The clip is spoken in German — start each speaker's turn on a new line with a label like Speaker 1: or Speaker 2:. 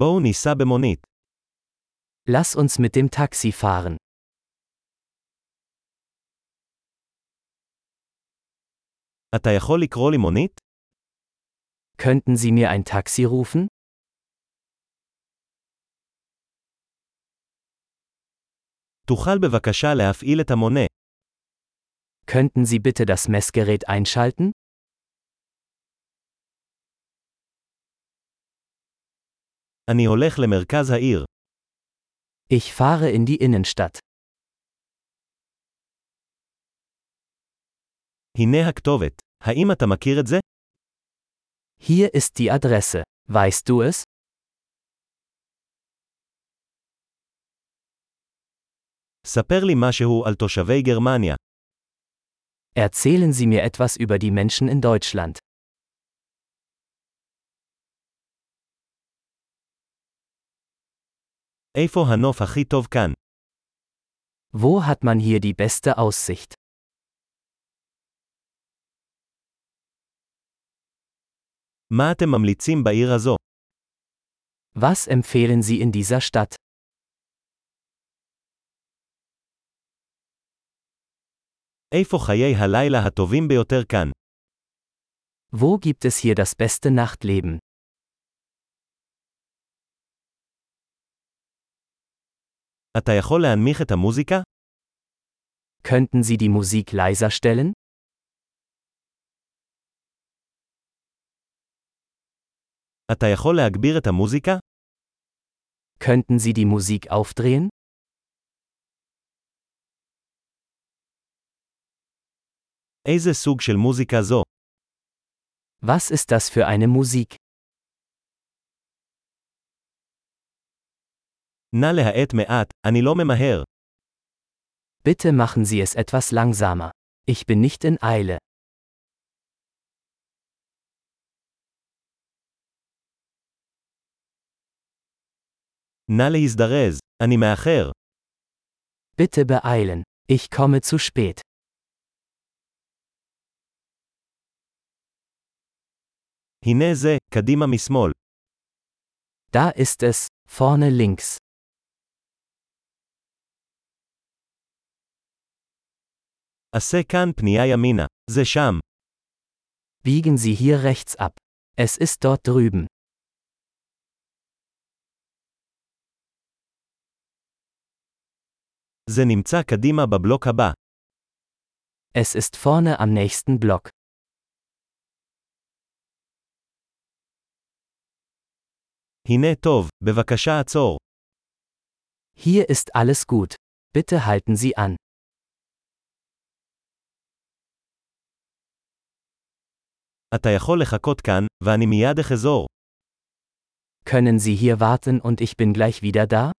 Speaker 1: בואו ניסע במונית.
Speaker 2: Lass uns mit dem Taxi fahren.
Speaker 1: אתה יכול לקרוא לי מונית?
Speaker 2: Könnten Sie mir ein Taxi rufen?
Speaker 1: תוכל בבקשה להפעיל את המונה.
Speaker 2: Könnten Sie bitte das Messgerät einschalten?
Speaker 1: אני הולך למרכז העיר.
Speaker 2: Ich fahre in die Innenstadt.
Speaker 1: הנה הכתובת. האם אתה מכיר את זה?
Speaker 2: Hier ist die Adresse. Weißt du es?
Speaker 1: ספר לי משהו על תושבי גרמניה.
Speaker 2: Erzählen Sie mir etwas über die Menschen in Deutschland.
Speaker 1: איפה הנוף הכי טוב כאן?
Speaker 2: Wo hat man hier die beste Aussicht?
Speaker 1: מה אתם ממליצים בעיר הזו?
Speaker 2: Was empfehlen Sie in dieser Stadt?
Speaker 1: איפה חיי הלילה הטובים ביותר כאן?
Speaker 2: Wo gibt es hier das beste Nachtleben?
Speaker 1: אתה יכול להנמיך את המוזיקה?
Speaker 2: Könnten Sie die Musik leiser stellen?
Speaker 1: אתה יכול להגביר את המוזיקה?
Speaker 2: Könnten Sie die Musik aufdrehen?
Speaker 1: איזה סוג של מוזיקה זו?
Speaker 2: Was ist das für eine Musik?
Speaker 1: נא להאט מעט, אני לא ממהר.
Speaker 2: Bitte machen Sie es etwas langsamer. Ich bin nicht in Eile.
Speaker 1: נא להזדרז, אני מאחר.
Speaker 2: Bitte beeilen. Ich komme zu spät.
Speaker 1: הנה זה, קדימה משמאל.
Speaker 2: Da ist es, vorne links.
Speaker 1: עשה כאן פנייה ימינה. זה שם.
Speaker 2: Biegen Sie hier rechts ab. Es ist dort drüben.
Speaker 1: זה נמצא קדימה בבלוק הבא.
Speaker 2: Es ist vorne am nächsten Block.
Speaker 1: הנה טוב, בבקשה עצור.
Speaker 2: Hier ist alles gut. Bitte halten Sie an.
Speaker 1: אתה יכול לחכות כאן, ואני מיד אחזור.
Speaker 2: Können Sie hier warten und ich bin gleich wieder da?